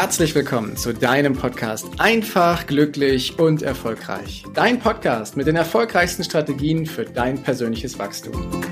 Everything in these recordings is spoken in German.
herzlich willkommen zu deinem Podcast Einfach, glücklich und erfolgreich. Dein Podcast mit den erfolgreichsten Strategien für dein persönliches Wachstum.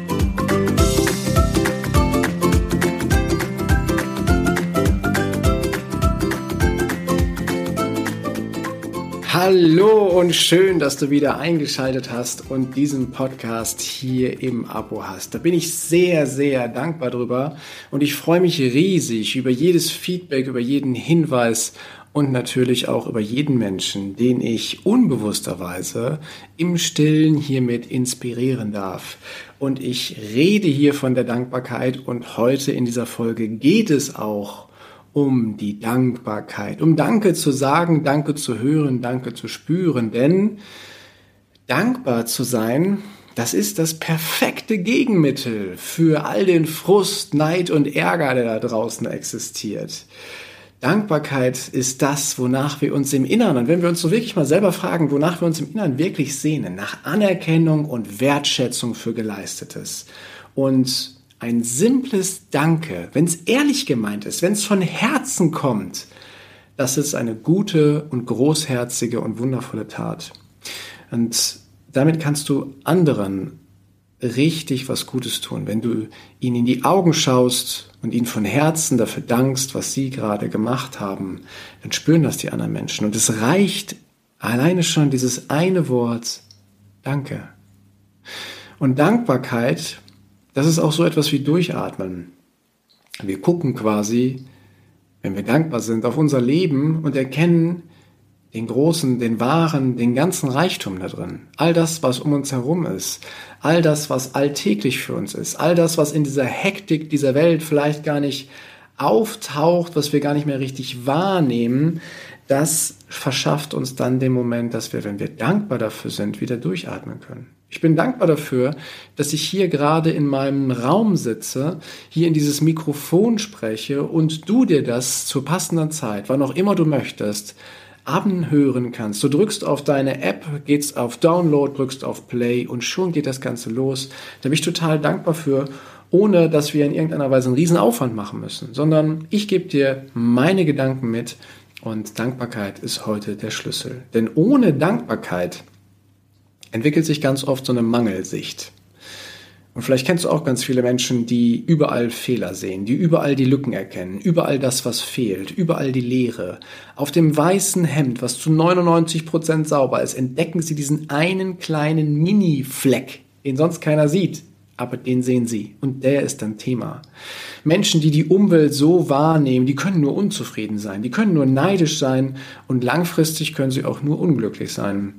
Hallo und schön, dass du wieder eingeschaltet hast und diesen Podcast hier im Abo hast. Da bin ich sehr, sehr dankbar drüber und ich freue mich riesig über jedes Feedback, über jeden Hinweis und natürlich auch über jeden Menschen, den ich unbewussterweise im Stillen hiermit inspirieren darf. Und ich rede hier von der Dankbarkeit und heute in dieser Folge geht es auch um die Dankbarkeit, um Danke zu sagen, Danke zu hören, Danke zu spüren, denn dankbar zu sein, das ist das perfekte Gegenmittel für all den Frust, Neid und Ärger, der da draußen existiert. Dankbarkeit ist das, wonach wir uns im Innern, und wenn wir uns so wirklich mal selber fragen, wonach wir uns im Innern wirklich sehnen, nach Anerkennung und Wertschätzung für Geleistetes. Und ein simples Danke, wenn es ehrlich gemeint ist, wenn es von Herzen kommt, das ist eine gute und großherzige und wundervolle Tat. Und damit kannst du anderen richtig was Gutes tun. Wenn du ihnen in die Augen schaust und ihnen von Herzen dafür dankst, was sie gerade gemacht haben, dann spüren das die anderen Menschen. Und es reicht alleine schon dieses eine Wort Danke. Und Dankbarkeit das ist auch so etwas wie Durchatmen. Wir gucken quasi, wenn wir dankbar sind, auf unser Leben und erkennen den großen, den wahren, den ganzen Reichtum da drin. All das, was um uns herum ist. All das, was alltäglich für uns ist. All das, was in dieser Hektik dieser Welt vielleicht gar nicht auftaucht, was wir gar nicht mehr richtig wahrnehmen, das verschafft uns dann den Moment, dass wir, wenn wir dankbar dafür sind, wieder durchatmen können. Ich bin dankbar dafür, dass ich hier gerade in meinem Raum sitze, hier in dieses Mikrofon spreche und du dir das zur passenden Zeit, wann auch immer du möchtest, anhören kannst. Du drückst auf deine App, gehst auf Download, drückst auf Play und schon geht das Ganze los. Da bin ich total dankbar für, ohne dass wir in irgendeiner Weise einen riesen Aufwand machen müssen, sondern ich gebe dir meine Gedanken mit und Dankbarkeit ist heute der Schlüssel. Denn ohne Dankbarkeit entwickelt sich ganz oft so eine Mangelsicht. Und vielleicht kennst du auch ganz viele Menschen, die überall Fehler sehen, die überall die Lücken erkennen, überall das, was fehlt, überall die Leere. Auf dem weißen Hemd, was zu 99 Prozent sauber ist, entdecken sie diesen einen kleinen Mini-Fleck, den sonst keiner sieht, aber den sehen sie. Und der ist dann Thema. Menschen, die die Umwelt so wahrnehmen, die können nur unzufrieden sein, die können nur neidisch sein und langfristig können sie auch nur unglücklich sein.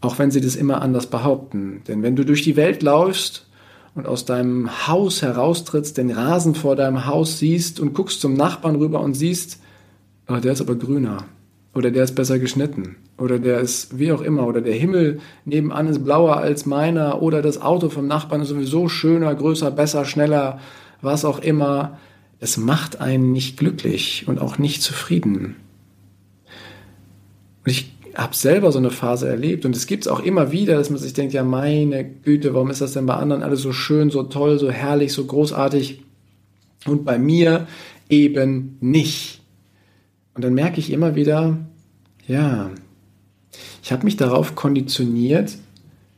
Auch wenn sie das immer anders behaupten. Denn wenn du durch die Welt läufst und aus deinem Haus heraustrittst, den Rasen vor deinem Haus siehst und guckst zum Nachbarn rüber und siehst, oh, der ist aber grüner. Oder der ist besser geschnitten. Oder der ist wie auch immer. Oder der Himmel nebenan ist blauer als meiner. Oder das Auto vom Nachbarn ist sowieso schöner, größer, besser, schneller, was auch immer. Es macht einen nicht glücklich und auch nicht zufrieden. Und ich habe selber so eine Phase erlebt und es gibt es auch immer wieder, dass man sich denkt, ja meine Güte, warum ist das denn bei anderen alles so schön, so toll, so herrlich, so großartig und bei mir eben nicht. Und dann merke ich immer wieder, ja, ich habe mich darauf konditioniert,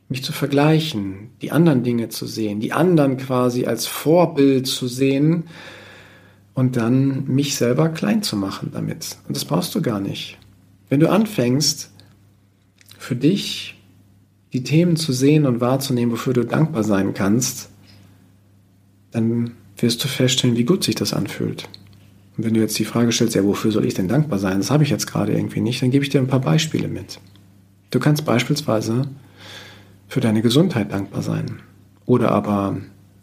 mich zu vergleichen, die anderen Dinge zu sehen, die anderen quasi als Vorbild zu sehen und dann mich selber klein zu machen damit. Und das brauchst du gar nicht. Wenn du anfängst, für dich die Themen zu sehen und wahrzunehmen, wofür du dankbar sein kannst, dann wirst du feststellen, wie gut sich das anfühlt. Und wenn du jetzt die Frage stellst, ja, wofür soll ich denn dankbar sein? Das habe ich jetzt gerade irgendwie nicht, dann gebe ich dir ein paar Beispiele mit. Du kannst beispielsweise für deine Gesundheit dankbar sein oder aber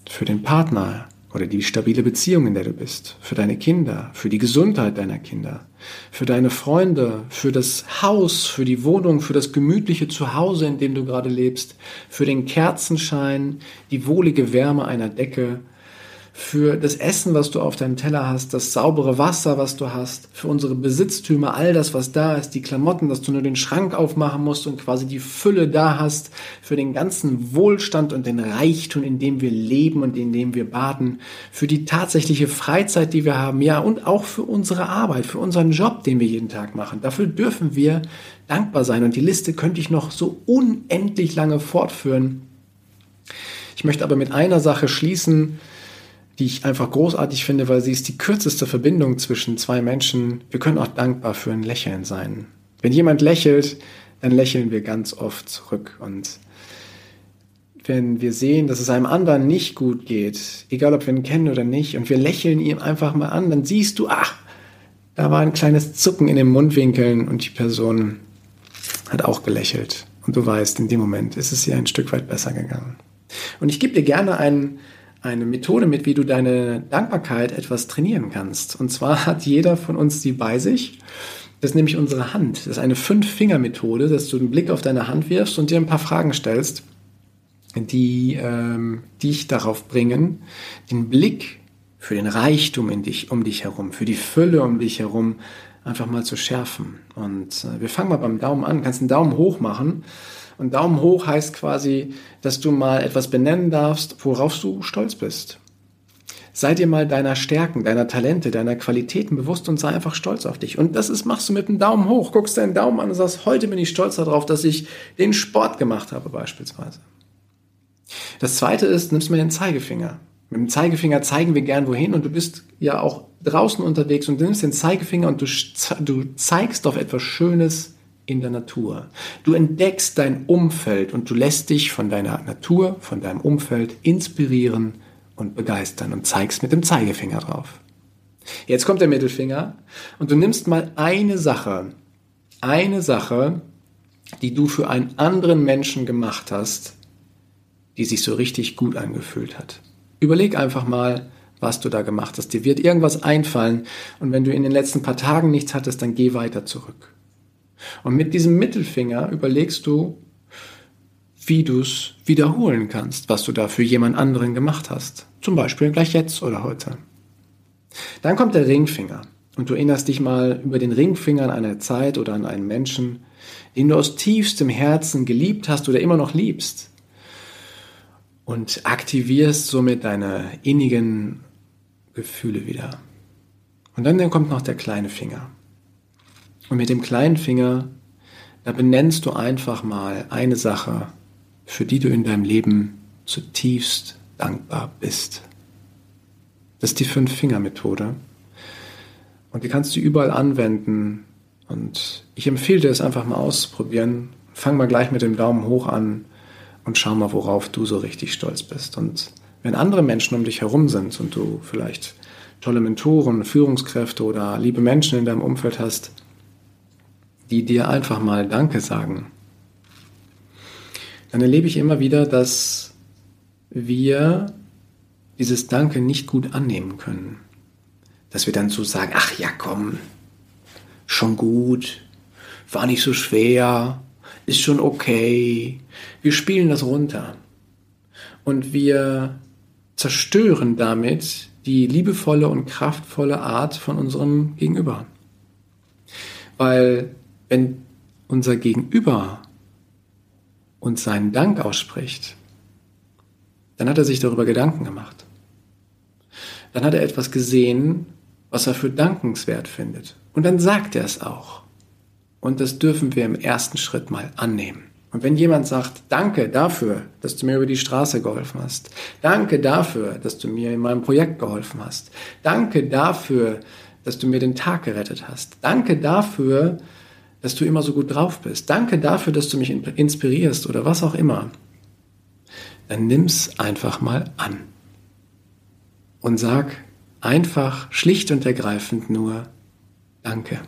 für den Partner, oder die stabile Beziehung, in der du bist, für deine Kinder, für die Gesundheit deiner Kinder, für deine Freunde, für das Haus, für die Wohnung, für das gemütliche Zuhause, in dem du gerade lebst, für den Kerzenschein, die wohlige Wärme einer Decke, für das Essen, was du auf deinem Teller hast, das saubere Wasser, was du hast, für unsere Besitztümer, all das, was da ist, die Klamotten, dass du nur den Schrank aufmachen musst und quasi die Fülle da hast, für den ganzen Wohlstand und den Reichtum, in dem wir leben und in dem wir baden, für die tatsächliche Freizeit, die wir haben, ja, und auch für unsere Arbeit, für unseren Job, den wir jeden Tag machen. Dafür dürfen wir dankbar sein. Und die Liste könnte ich noch so unendlich lange fortführen. Ich möchte aber mit einer Sache schließen, die ich einfach großartig finde, weil sie ist die kürzeste Verbindung zwischen zwei Menschen. Wir können auch dankbar für ein Lächeln sein. Wenn jemand lächelt, dann lächeln wir ganz oft zurück. Und wenn wir sehen, dass es einem anderen nicht gut geht, egal ob wir ihn kennen oder nicht, und wir lächeln ihm einfach mal an, dann siehst du, ach, da war ein kleines Zucken in den Mundwinkeln und die Person hat auch gelächelt. Und du weißt, in dem Moment ist es ihr ein Stück weit besser gegangen. Und ich gebe dir gerne einen eine Methode mit, wie du deine Dankbarkeit etwas trainieren kannst. Und zwar hat jeder von uns die bei sich. Das ist nämlich unsere Hand. Das ist eine Fünf-Finger-Methode, dass du einen Blick auf deine Hand wirfst und dir ein paar Fragen stellst, die ähm, dich darauf bringen, den Blick für den Reichtum in dich, um dich herum, für die Fülle um dich herum einfach mal zu schärfen. Und äh, wir fangen mal beim Daumen an. Du kannst einen Daumen hoch machen und Daumen hoch heißt quasi, dass du mal etwas benennen darfst, worauf du stolz bist. Sei dir mal deiner Stärken, deiner Talente, deiner Qualitäten bewusst und sei einfach stolz auf dich. Und das ist, machst du mit dem Daumen hoch, guckst deinen Daumen an und sagst, heute bin ich stolz darauf, dass ich den Sport gemacht habe beispielsweise. Das zweite ist, nimmst mir den Zeigefinger. Mit dem Zeigefinger zeigen wir gern wohin und du bist ja auch draußen unterwegs und du nimmst den Zeigefinger und du, du zeigst auf etwas Schönes, in der Natur. Du entdeckst dein Umfeld und du lässt dich von deiner Natur, von deinem Umfeld inspirieren und begeistern und zeigst mit dem Zeigefinger drauf. Jetzt kommt der Mittelfinger und du nimmst mal eine Sache, eine Sache, die du für einen anderen Menschen gemacht hast, die sich so richtig gut angefühlt hat. Überleg einfach mal, was du da gemacht hast. Dir wird irgendwas einfallen und wenn du in den letzten paar Tagen nichts hattest, dann geh weiter zurück. Und mit diesem Mittelfinger überlegst du, wie du es wiederholen kannst, was du da für jemand anderen gemacht hast. Zum Beispiel gleich jetzt oder heute. Dann kommt der Ringfinger. Und du erinnerst dich mal über den Ringfinger an eine Zeit oder an einen Menschen, den du aus tiefstem Herzen geliebt hast oder immer noch liebst. Und aktivierst somit deine innigen Gefühle wieder. Und dann kommt noch der kleine Finger. Und mit dem kleinen Finger, da benennst du einfach mal eine Sache, für die du in deinem Leben zutiefst dankbar bist. Das ist die Fünf-Finger-Methode. Und die kannst du überall anwenden. Und ich empfehle dir es einfach mal auszuprobieren. Fang mal gleich mit dem Daumen hoch an und schau mal, worauf du so richtig stolz bist. Und wenn andere Menschen um dich herum sind und du vielleicht tolle Mentoren, Führungskräfte oder liebe Menschen in deinem Umfeld hast, die dir einfach mal Danke sagen, dann erlebe ich immer wieder, dass wir dieses Danke nicht gut annehmen können. Dass wir dann so sagen, ach ja, komm, schon gut, war nicht so schwer, ist schon okay. Wir spielen das runter. Und wir zerstören damit die liebevolle und kraftvolle Art von unserem Gegenüber. Weil wenn unser Gegenüber uns seinen Dank ausspricht, dann hat er sich darüber Gedanken gemacht. Dann hat er etwas gesehen, was er für dankenswert findet. Und dann sagt er es auch. Und das dürfen wir im ersten Schritt mal annehmen. Und wenn jemand sagt, danke dafür, dass du mir über die Straße geholfen hast, danke dafür, dass du mir in meinem Projekt geholfen hast, danke dafür, dass du mir den Tag gerettet hast, danke dafür, dass du immer so gut drauf bist. Danke dafür, dass du mich inspirierst oder was auch immer. Dann nimm's einfach mal an. Und sag einfach schlicht und ergreifend nur Danke.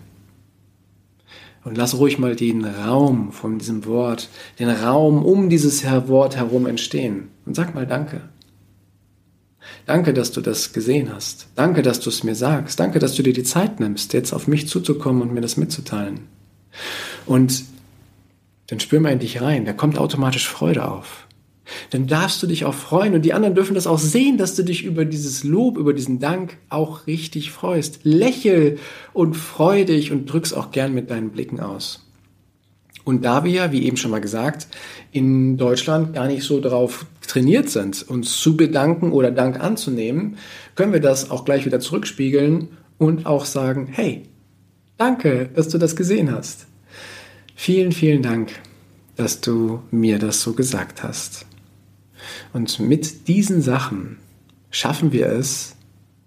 Und lass ruhig mal den Raum von diesem Wort, den Raum um dieses Wort herum entstehen. Und sag mal Danke. Danke, dass du das gesehen hast. Danke, dass du es mir sagst. Danke, dass du dir die Zeit nimmst, jetzt auf mich zuzukommen und mir das mitzuteilen. Und dann spür mal in dich rein, da kommt automatisch Freude auf. dann darfst du dich auch freuen und die anderen dürfen das auch sehen, dass du dich über dieses Lob, über diesen Dank auch richtig freust. Lächel und freu dich und drück's auch gern mit deinen Blicken aus. Und da wir, wie eben schon mal gesagt, in Deutschland gar nicht so darauf trainiert sind, uns zu bedanken oder Dank anzunehmen, können wir das auch gleich wieder zurückspiegeln und auch sagen, hey, danke, dass du das gesehen hast. Vielen, vielen Dank, dass du mir das so gesagt hast. Und mit diesen Sachen schaffen wir es,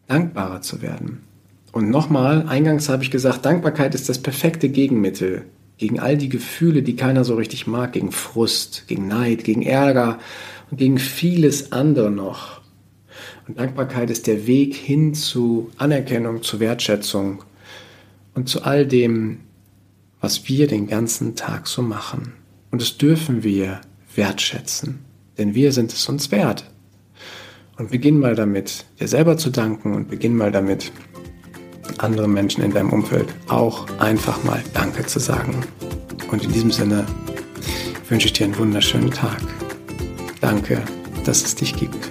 dankbarer zu werden. Und nochmal, eingangs habe ich gesagt, Dankbarkeit ist das perfekte Gegenmittel gegen all die Gefühle, die keiner so richtig mag, gegen Frust, gegen Neid, gegen Ärger und gegen vieles andere noch. Und Dankbarkeit ist der Weg hin zu Anerkennung, zu Wertschätzung und zu all dem, was wir den ganzen Tag so machen. Und das dürfen wir wertschätzen, denn wir sind es uns wert. Und beginn mal damit, dir selber zu danken und beginn mal damit, anderen Menschen in deinem Umfeld auch einfach mal Danke zu sagen. Und in diesem Sinne wünsche ich dir einen wunderschönen Tag. Danke, dass es dich gibt.